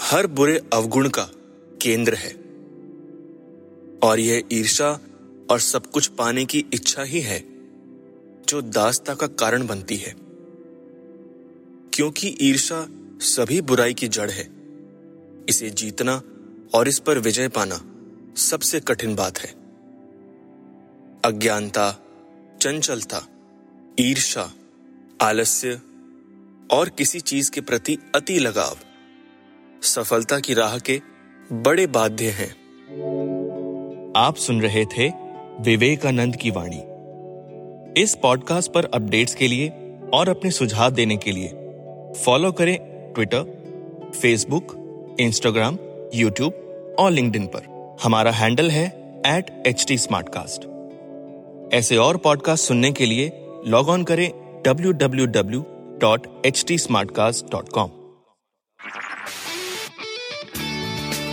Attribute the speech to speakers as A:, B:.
A: हर बुरे अवगुण का केंद्र है। और यह ईर्षा और सब कुछ पाने की इच्छा ही है, जो दासता का कारण बनती है। क्योंकि ईर्षा सभी बुराई की जड़ है, इसे जीतना और इस पर विजय पाना सबसे कठिन बात है। अज्ञानता, चंचलता ईर्षा आलस्य और किसी चीज़ के प्रति अति लगाव सफलता की राह के बड़े बाध्य हैं। आप सुन रहे थे विवेकानंद की वाणी। इस पॉडकास्ट पर अपडेट्स के लिए और अपने सुझाव देने के लिए फॉलो करें ट्विटर फेसबुक इंस्टाग्राम यूट्यूब और लिंक्डइन पर। हमारा हैंडल है एट एच टी ऐसे और पॉडकास्ट सुनने के लिए लॉग ऑन करें www.htsmartcast.com